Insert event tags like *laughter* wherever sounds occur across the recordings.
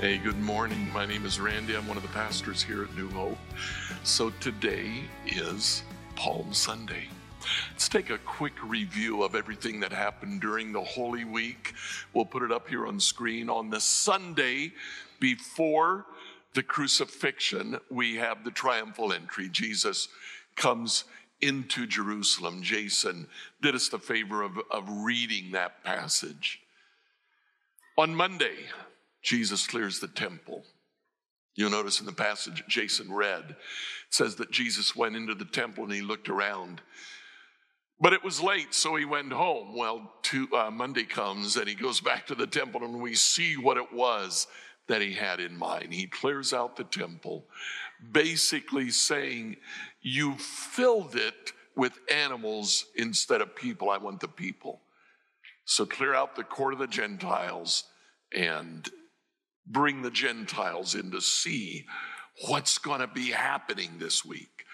Hey, good morning. My name is Randy. I'm one of the pastors here at New Hope. So today is Palm Sunday. Let's take a quick review of everything that happened during the Holy Week. We'll put it up here on screen. On the Sunday before the crucifixion, we have the triumphal entry. Jesus comes into Jerusalem. Jason did us the favor of, of reading that passage. On Monday, Jesus clears the temple. You'll notice in the passage Jason read, it says that Jesus went into the temple and he looked around. But it was late, so he went home. Well, to, uh, Monday comes and he goes back to the temple, and we see what it was that he had in mind. He clears out the temple, basically saying, You filled it with animals instead of people. I want the people. So clear out the court of the Gentiles and bring the Gentiles in to see what's going to be happening this week.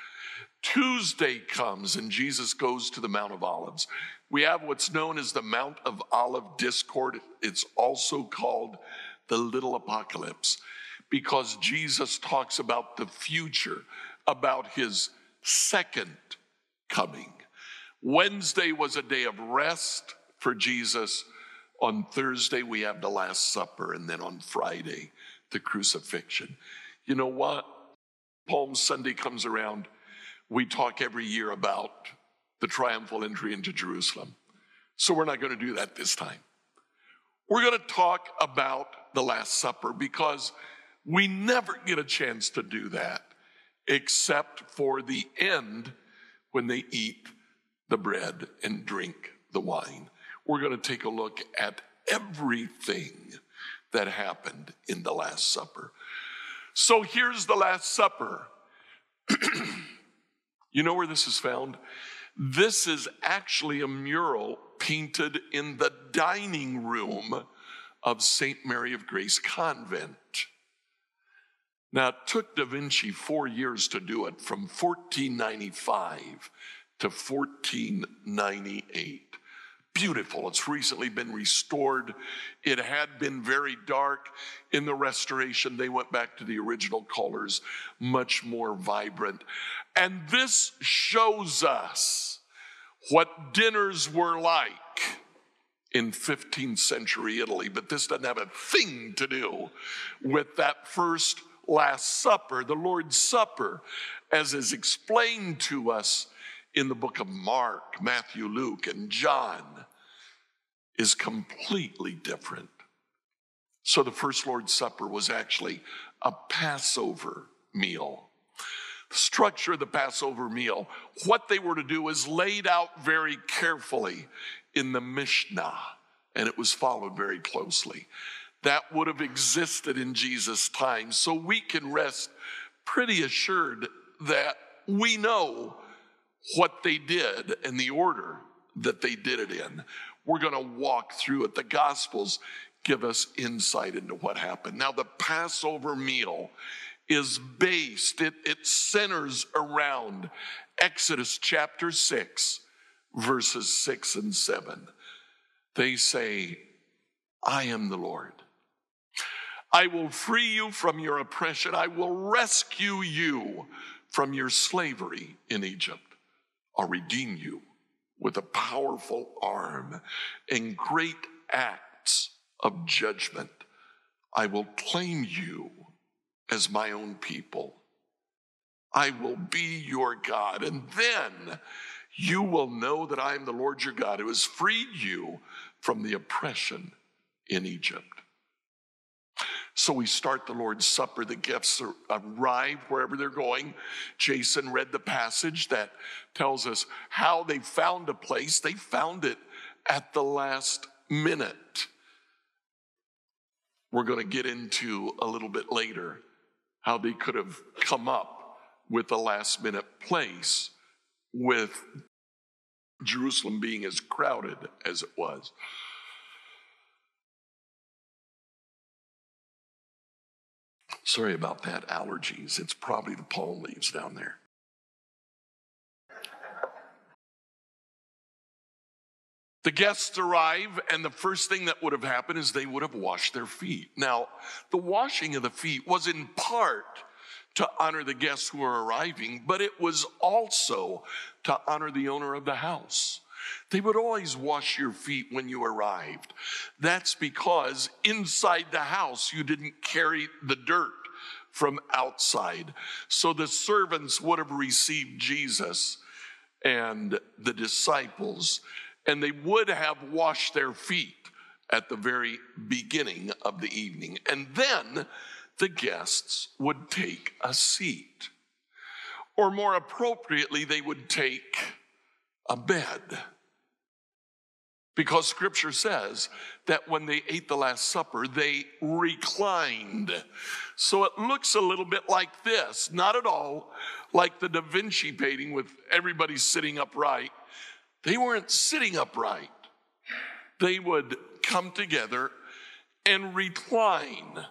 Tuesday comes and Jesus goes to the Mount of Olives. We have what's known as the Mount of Olivet Discourse. It's also called the Little Apocalypse because Jesus talks about the future, about his second coming. Wednesday was a day of rest for Jesus. On Thursday, we have the Last Supper, and then on Friday, the crucifixion. You know what? Palm Sunday comes around. We talk every year about the triumphal entry into Jerusalem. So we're not going to do that this time. We're going to talk about the Last Supper because we never get a chance to do that except for the end when they eat the bread and drink the wine we're going to take a look at everything that happened in the Last Supper. So here's the Last Supper. *clears throat* you know where this is found? This is actually a mural painted in the dining room of St. Mary of Grace Convent. Now, it took Da Vinci four years to do it from 1495 to 1498 beautiful. It's recently been restored. It had been very dark. In the restoration, they went back to the original colors, much more vibrant. And this shows us what dinners were like in 15th century Italy, but this doesn't have a thing to do with that first Last Supper, the Lord's Supper, as is explained to us in the book of Mark, Matthew, Luke, and John is completely different. So the first Lord's Supper was actually a Passover meal. The structure of the Passover meal, what they were to do is laid out very carefully in the Mishnah, and it was followed very closely. That would have existed in Jesus' time, so we can rest pretty assured that we know what they did and the order that they did it in. We're going to walk through it. The Gospels give us insight into what happened. Now, the Passover meal is based, it, it centers around Exodus chapter 6, verses 6 and 7. They say, I am the Lord. I will free you from your oppression. I will rescue you from your slavery in Egypt. I'll redeem you with a powerful arm and great acts of judgment. I will claim you as my own people. I will be your God. And then you will know that I am the Lord your God who has freed you from the oppression in Egypt. So we start the Lord's Supper. The gifts arrive wherever they're going. Jason read the passage that tells us how they found a place. They found it at the last minute. we're going to get into a little bit later how they could have come up with a last minute place with Jerusalem being as crowded as it was. Sorry about that, allergies. It's probably the palm leaves down there. The guests arrive, and the first thing that would have happened is they would have washed their feet. Now, the washing of the feet was in part to honor the guests who are arriving, but it was also to honor the owner of the house. They would always wash your feet when you arrived. That's because inside the house you didn't carry the dirt from outside. So the servants would have received Jesus and the disciples and they would have washed their feet at the very beginning of the evening. And then the guests would take a seat. Or more appropriately, they would take a bed. Because scripture says that when they ate the Last Supper, they reclined. So it looks a little bit like this, not at all like the Da Vinci painting with everybody sitting upright they weren't sitting upright. They would come together and recline.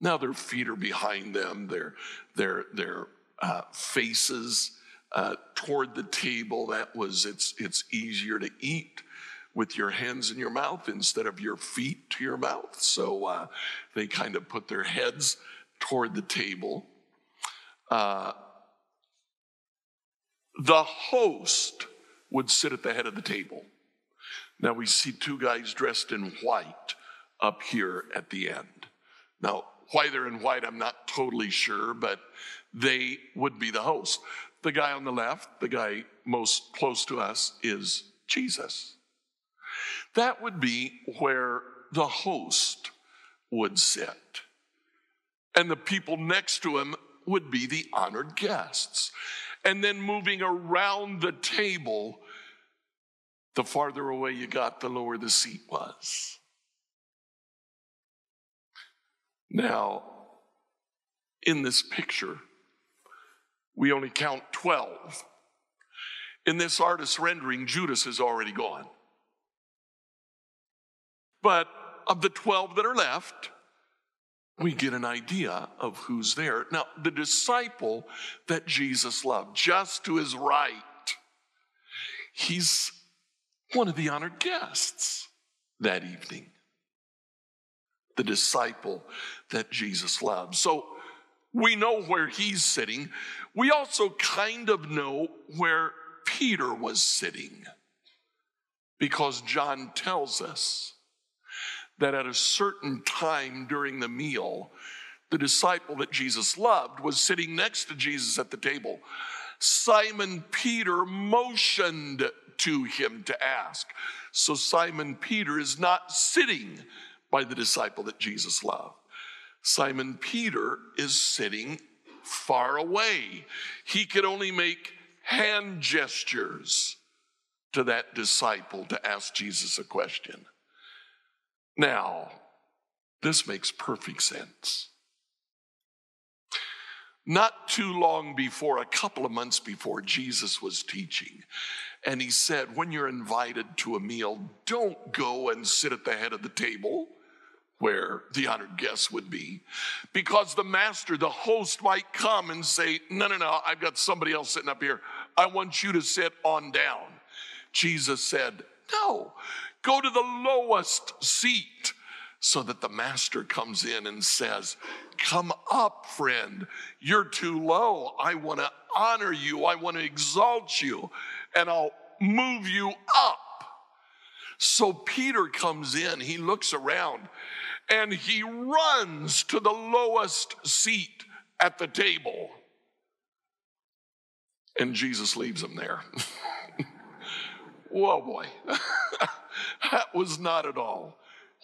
Now their feet are behind them, their, their, their uh, faces uh, toward the table. That was, it's, it's easier to eat with your hands in your mouth instead of your feet to your mouth. So uh, they kind of put their heads toward the table. Uh, the host would sit at the head of the table. Now we see two guys dressed in white up here at the end. Now, why they're in white, I'm not totally sure, but they would be the host. The guy on the left, the guy most close to us, is Jesus. That would be where the host would sit. And the people next to him would be the honored guests. And then moving around the table the farther away you got, the lower the seat was. Now, in this picture, we only count 12. In this artist's rendering, Judas is already gone. But of the 12 that are left, we get an idea of who's there. Now, the disciple that Jesus loved, just to his right, he's one of the honored guests that evening, the disciple that Jesus loved. So we know where he's sitting. We also kind of know where Peter was sitting because John tells us that at a certain time during the meal, the disciple that Jesus loved was sitting next to Jesus at the table. Simon Peter motioned to him to ask. So Simon Peter is not sitting by the disciple that Jesus loved. Simon Peter is sitting far away. He could only make hand gestures to that disciple to ask Jesus a question. Now, this makes perfect sense. Not too long before, a couple of months before Jesus was teaching, and he said, When you're invited to a meal, don't go and sit at the head of the table where the honored guests would be, because the master, the host, might come and say, No, no, no, I've got somebody else sitting up here. I want you to sit on down. Jesus said, No, go to the lowest seat so that the master comes in and says, Come up, friend. You're too low. I want to honor you. I want to exalt you and I'll move you up. So Peter comes in, he looks around, and he runs to the lowest seat at the table. And Jesus leaves him there. *laughs* Whoa, boy. *laughs* that was not at all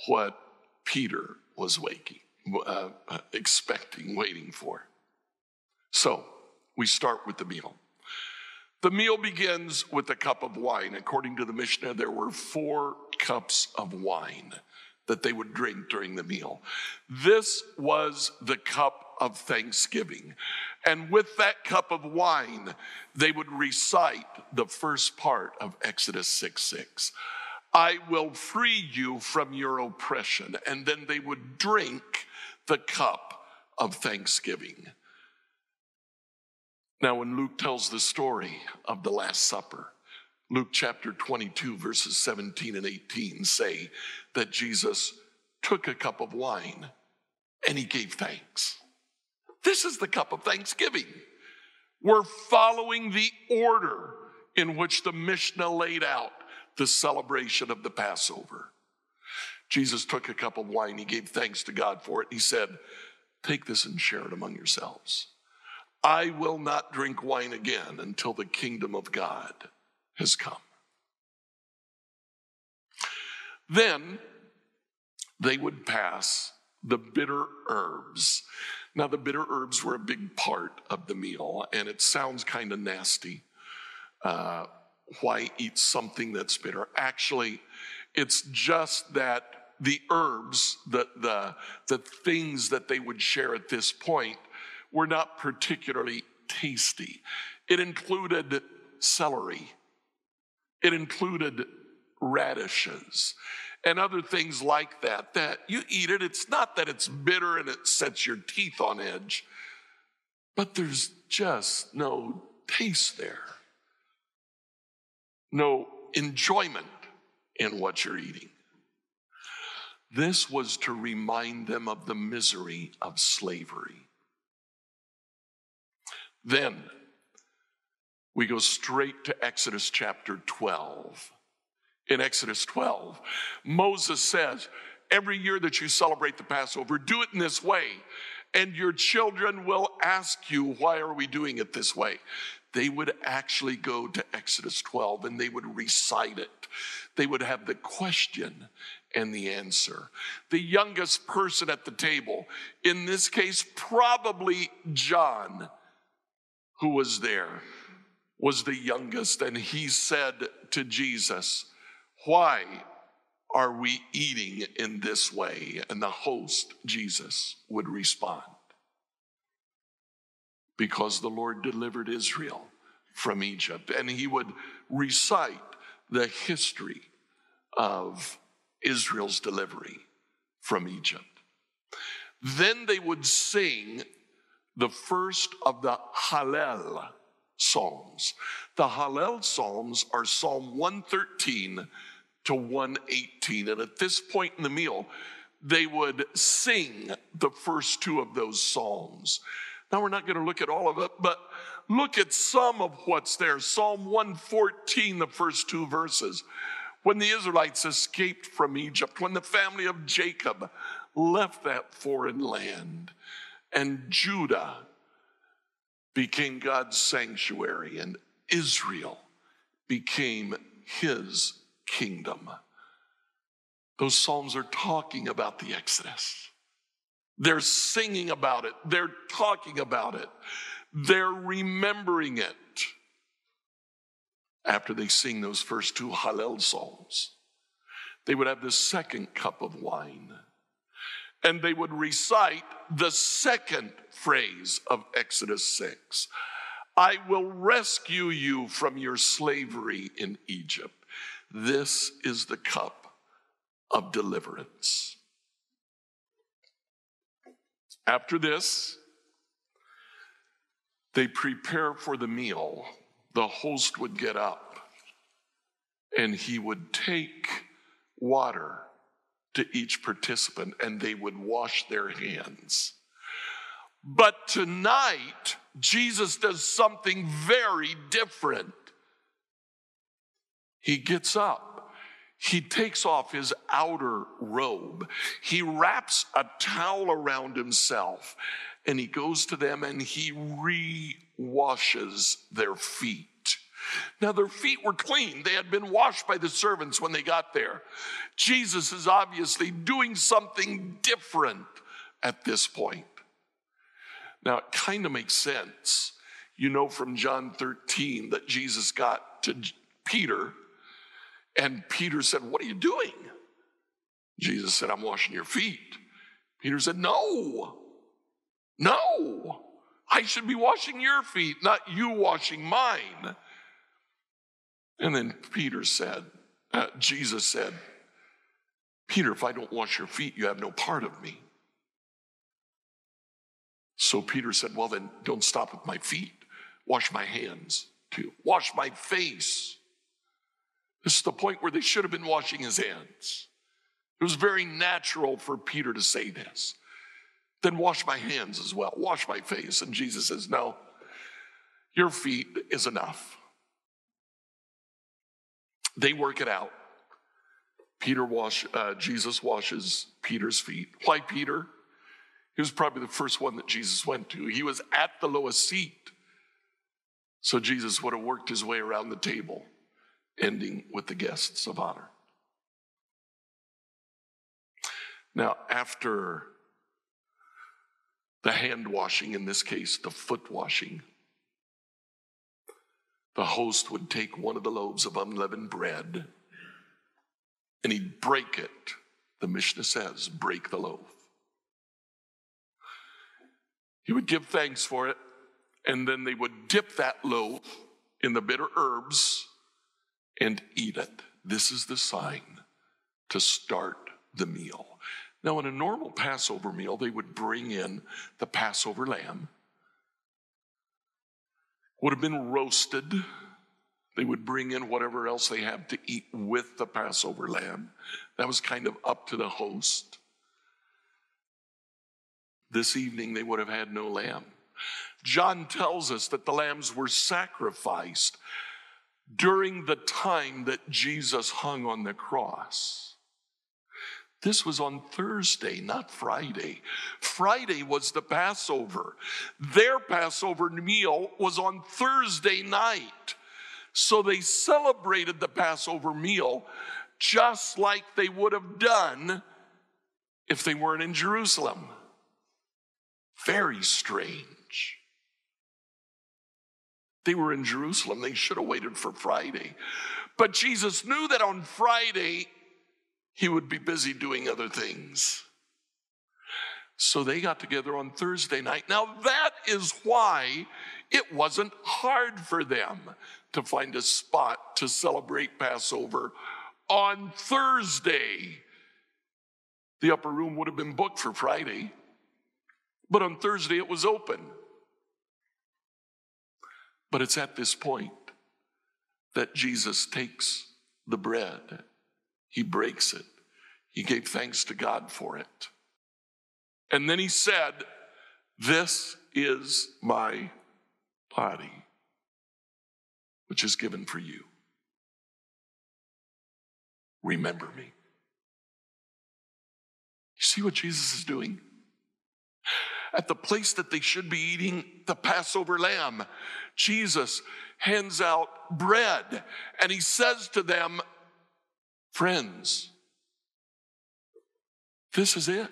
what Peter was waking, uh, expecting, waiting for. So we start with the meal. The meal begins with a cup of wine. According to the Mishnah, there were four cups of wine that they would drink during the meal. This was the cup of thanksgiving. And with that cup of wine, they would recite the first part of Exodus 6 6. I will free you from your oppression. And then they would drink the cup of thanksgiving. Now, when Luke tells the story of the Last Supper, Luke chapter 22, verses 17 and 18 say that Jesus took a cup of wine and he gave thanks. This is the cup of thanksgiving. We're following the order in which the Mishnah laid out the celebration of the Passover. Jesus took a cup of wine, he gave thanks to God for it. He said, Take this and share it among yourselves. I will not drink wine again until the kingdom of God has come. Then they would pass the bitter herbs. Now, the bitter herbs were a big part of the meal, and it sounds kind of nasty. Uh, why eat something that's bitter? Actually, it's just that the herbs, the, the, the things that they would share at this point, were not particularly tasty. It included celery, it included radishes, and other things like that. That you eat it, it's not that it's bitter and it sets your teeth on edge, but there's just no taste there, no enjoyment in what you're eating. This was to remind them of the misery of slavery. Then we go straight to Exodus chapter 12. In Exodus 12, Moses says, Every year that you celebrate the Passover, do it in this way. And your children will ask you, Why are we doing it this way? They would actually go to Exodus 12 and they would recite it. They would have the question and the answer. The youngest person at the table, in this case, probably John, who was there was the youngest, and he said to Jesus, Why are we eating in this way? And the host, Jesus, would respond, Because the Lord delivered Israel from Egypt. And he would recite the history of Israel's delivery from Egypt. Then they would sing the first of the Hallel Psalms. The Hallel Psalms are Psalm 113 to 118. And at this point in the meal, they would sing the first two of those Psalms. Now, we're not going to look at all of it, but look at some of what's there. Psalm 114, the first two verses. When the Israelites escaped from Egypt, when the family of Jacob left that foreign land, and Judah became God's sanctuary, and Israel became his kingdom. Those Psalms are talking about the Exodus. They're singing about it, they're talking about it, they're remembering it after they sing those first two Hallel songs. They would have the second cup of wine and they would recite the second phrase of Exodus 6 I will rescue you from your slavery in Egypt. This is the cup of deliverance. After this, they prepare for the meal. The host would get up and he would take water to each participant and they would wash their hands. But tonight, Jesus does something very different. He gets up, he takes off his outer robe, he wraps a towel around himself, and he goes to them and he re washes their feet. Now, their feet were clean. They had been washed by the servants when they got there. Jesus is obviously doing something different at this point. Now, it kind of makes sense. You know from John 13 that Jesus got to Peter, and Peter said, What are you doing? Jesus said, I'm washing your feet. Peter said, No, no, I should be washing your feet, not you washing mine. And then Peter said, uh, Jesus said, Peter, if I don't wash your feet, you have no part of me. So Peter said, Well, then don't stop with my feet. Wash my hands too. Wash my face. This is the point where they should have been washing his hands. It was very natural for Peter to say this. Then wash my hands as well, wash my face. And Jesus says, No, your feet is enough. They work it out. Peter wash, uh, Jesus washes Peter's feet. Why Peter? He was probably the first one that Jesus went to. He was at the lowest seat. So Jesus would have worked his way around the table, ending with the guests of honor. Now, after the hand washing, in this case, the foot washing, the host would take one of the loaves of unleavened bread and he'd break it. The Mishnah says, break the loaf. He would give thanks for it, and then they would dip that loaf in the bitter herbs and eat it. This is the sign to start the meal. Now, in a normal Passover meal, they would bring in the Passover lamb, would have been roasted. They would bring in whatever else they had to eat with the Passover lamb. That was kind of up to the host. This evening, they would have had no lamb. John tells us that the lambs were sacrificed during the time that Jesus hung on the cross. This was on Thursday, not Friday. Friday was the Passover. Their Passover meal was on Thursday night. So they celebrated the Passover meal just like they would have done if they weren't in Jerusalem. Very strange. They were in Jerusalem. They should have waited for Friday. But Jesus knew that on Friday he would be busy doing other things. So they got together on Thursday night. Now, that is why it wasn't hard for them to find a spot to celebrate Passover on Thursday. The upper room would have been booked for Friday, but on Thursday it was open. But it's at this point that Jesus takes the bread he breaks it. He gave thanks to God for it. And then he said, This is my body, which is given for you. Remember me. You see what Jesus is doing? At the place that they should be eating the Passover lamb, Jesus hands out bread and he says to them, Friends, this is it.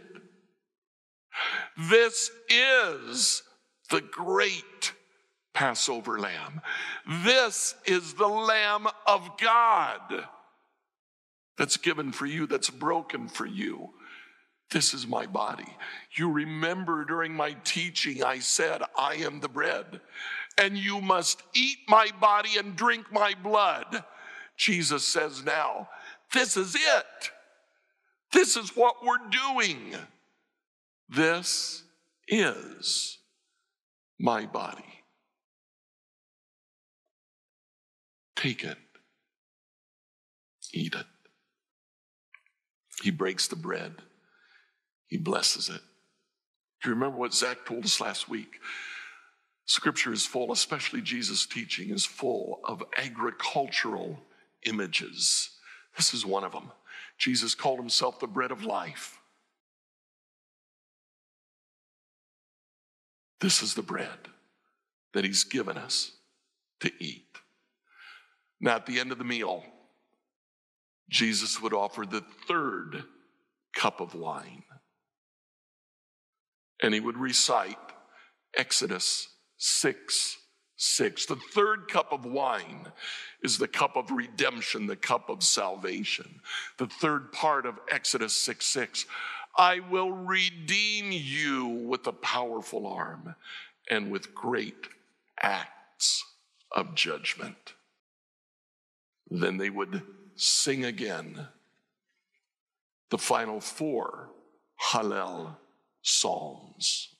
This is the great Passover lamb. This is the Lamb of God that's given for you, that's broken for you. This is my body. You remember during my teaching, I said, I am the bread, and you must eat my body and drink my blood. Jesus says now, this is it. This is what we're doing. This is my body. Take it, eat it. He breaks the bread, he blesses it. Do you remember what Zach told us last week? Scripture is full, especially Jesus' teaching, is full of agricultural images. This is one of them. Jesus called himself the bread of life. This is the bread that he's given us to eat. Now, at the end of the meal, Jesus would offer the third cup of wine. And he would recite Exodus 6 6. The third cup of wine is the cup of redemption, the cup of salvation. The third part of Exodus 6 6. I will redeem you with a powerful arm and with great acts of judgment. Then they would sing again the final four Hallel psalms.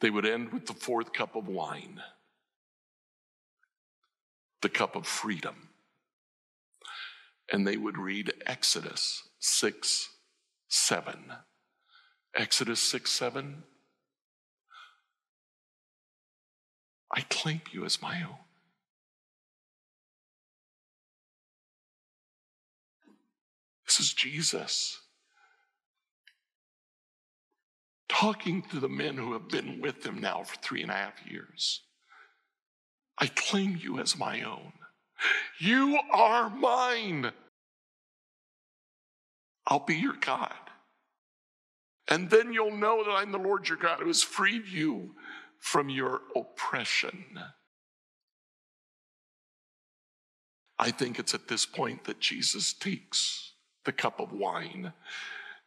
They would end with the fourth cup of wine, the cup of freedom. And they would read Exodus 6 7. Exodus 6 7. I claim you as my own. This is Jesus talking to the men who have been with him now for three and a half years. I claim you as my own. You are mine. I'll be your God. And then you'll know that I'm the Lord your God who has freed you from your oppression. I think it's at this point that Jesus takes the cup of wine.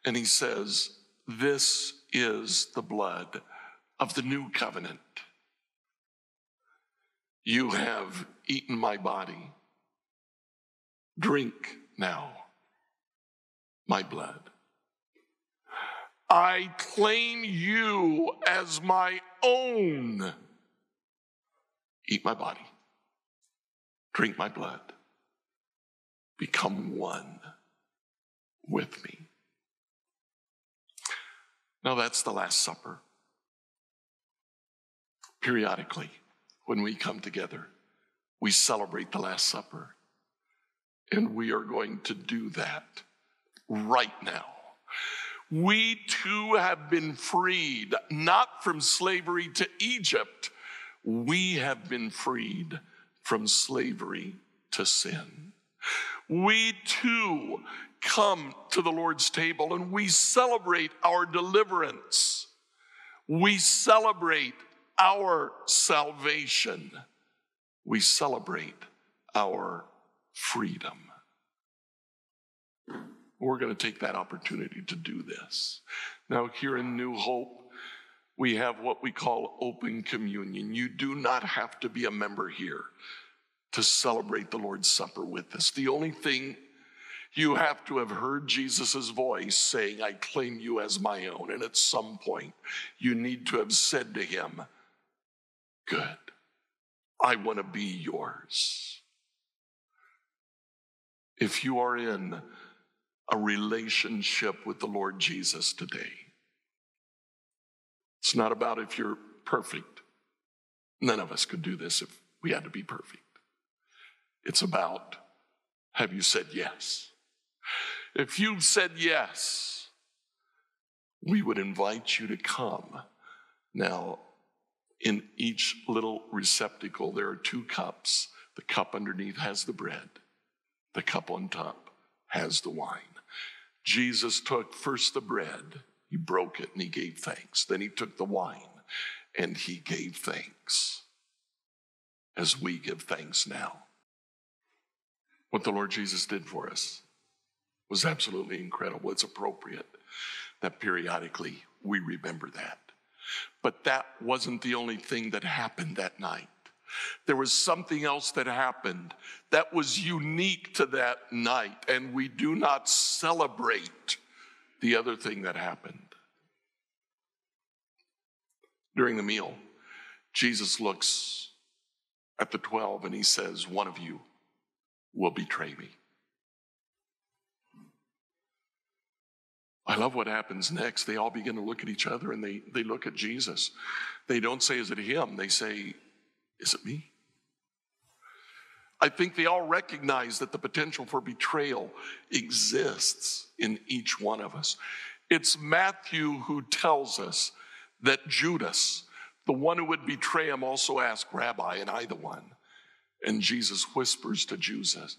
And he says, This is the blood of the new covenant. You have eaten my body. Drink now my blood. I claim you as my own. Eat my body. Drink my blood. Become one with me. Now that's the Last Supper. Periodically, when we come together, we celebrate the Last Supper. And we are going to do that right now. We too have been freed, not from slavery to Egypt, we have been freed from slavery to sin. We too come to the Lord's table and we celebrate our deliverance. We celebrate our salvation. We celebrate our freedom. We're going to take that opportunity to do this. Now, here in New Hope, we have what we call open communion. You do not have to be a member here to celebrate the Lord's Supper with us. The only thing you have to have heard Jesus' voice saying, I claim you as my own. And at some point, you need to have said to him, Good, I want to be yours. If you are in a relationship with the Lord Jesus today, it's not about if you're perfect. None of us could do this if we had to be perfect. It's about have you said yes? If you've said yes, we would invite you to come. Now, in each little receptacle, there are two cups. The cup underneath has the bread, the cup on top has the wine. Jesus took first the bread, he broke it, and he gave thanks. Then he took the wine and he gave thanks as we give thanks now. What the Lord Jesus did for us was absolutely incredible. It's appropriate that periodically we remember that. But that wasn't the only thing that happened that night. There was something else that happened that was unique to that night, and we do not celebrate the other thing that happened. During the meal, Jesus looks at the 12 and he says, One of you will betray me. I love what happens next. They all begin to look at each other and they, they look at Jesus. They don't say, Is it him? They say, Is it me? I think they all recognize that the potential for betrayal exists in each one of us. It's Matthew who tells us that Judas, the one who would betray him, also asked, Rabbi, and I the one? And Jesus whispers to Judas,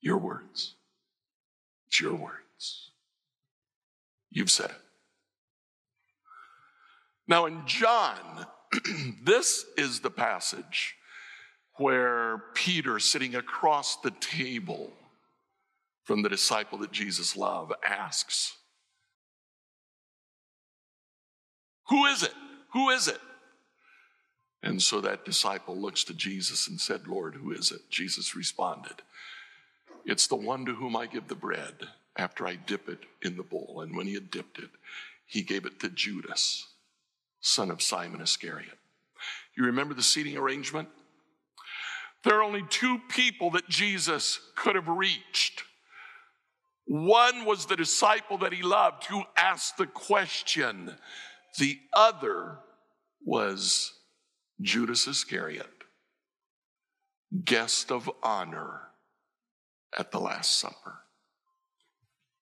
Your words. It's your words. You've said it. Now, in John, *clears throat* this is the passage where Peter, sitting across the table from the disciple that Jesus loved, asks, Who is it? Who is it? And so that disciple looks to Jesus and said, Lord, who is it? Jesus responded, It's the one to whom I give the bread after I dip it in the bowl. And when he had dipped it, he gave it to Judas, son of Simon Iscariot. You remember the seating arrangement? There are only two people that Jesus could have reached. One was the disciple that he loved who asked the question. The other was Judas Iscariot, guest of honor at the Last Supper.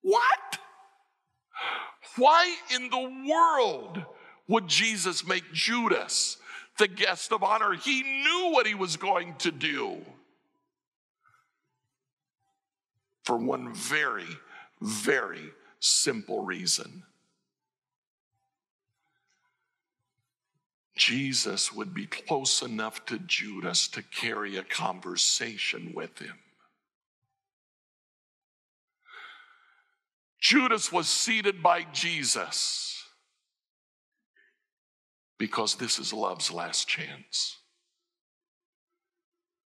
What? Why in the world would Jesus make Judas the guest of honor? He knew what he was going to do. For one very, very simple reason Jesus would be close enough to Judas to carry a conversation with him. Judas was seated by Jesus because this is love's last chance.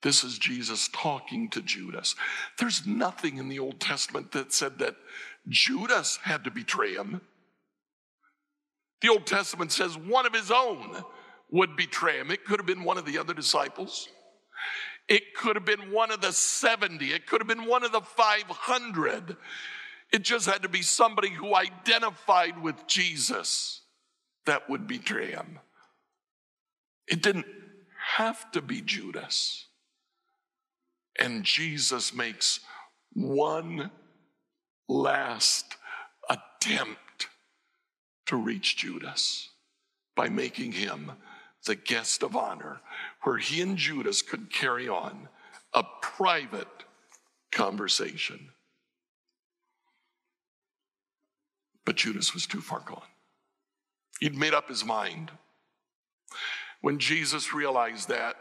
This is Jesus talking to Judas. There's nothing in the Old Testament that said that Judas had to betray him. The Old Testament says one of his own would betray him. It could have been one of the other disciples. It could have been one of the 70. It could have been one of the 500. It just had to be somebody who identified with Jesus that would betray him. It didn't have to be Judas. And Jesus makes one last attempt to reach Judas by making him the guest of honor, where he and Judas could carry on a private conversation. But Judas was too far gone. He'd made up his mind. When Jesus realized that,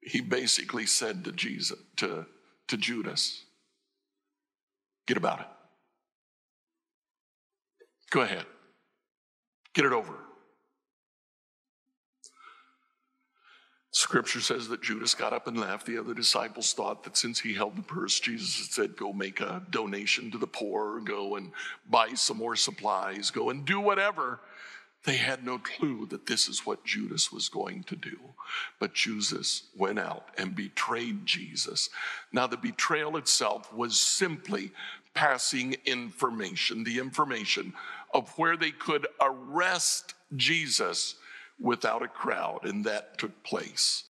he basically said to Jesus, to, to Judas, get about it. Go ahead. Get it over. Scripture says that Judas got up and left. The other disciples thought that since he held the purse, Jesus had said, Go make a donation to the poor, go and buy some more supplies, go and do whatever. They had no clue that this is what Judas was going to do. But Judas went out and betrayed Jesus. Now, the betrayal itself was simply passing information, the information of where they could arrest Jesus without a crowd, and that took place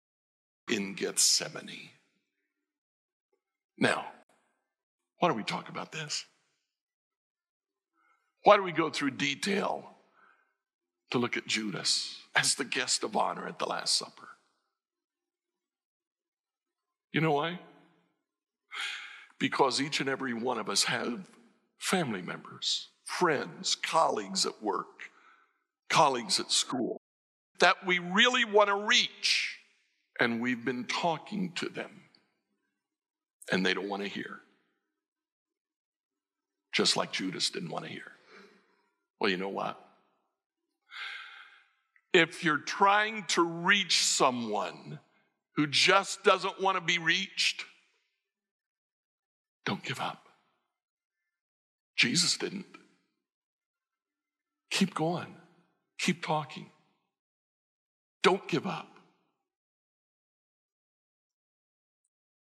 in Gethsemane. Now, why do we talk about this? Why do we go through detail to look at Judas as the guest of honor at the Last Supper? You know why? Because each and every one of us have family members, friends, colleagues at work, colleagues at school that we really want to reach, and we've been talking to them, and they don't want to hear. Just like Judas didn't want to hear. Well, you know what? If you're trying to reach someone who just doesn't want to be reached, don't give up. Jesus didn't. Keep going, keep talking. Don't give up.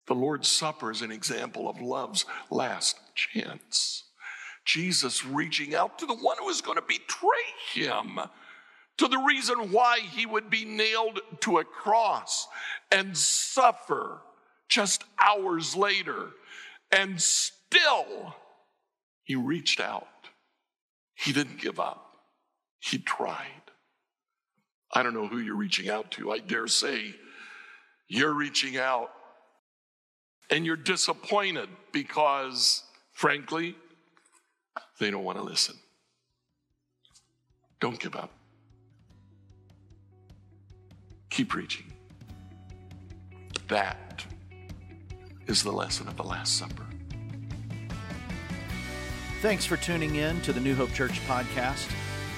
The Lord's Supper is an example of love's last chance. Jesus reaching out to the one who is going to betray him, to the reason why he would be nailed to a cross and suffer just hours later. And still, he reached out. He didn't give up, he tried. I don't know who you're reaching out to. I dare say you're reaching out and you're disappointed because, frankly, they don't want to listen. Don't give up. keep preaching. That is the lesson of the Last Supper. Thanks for tuning in to the New Hope Church podcast.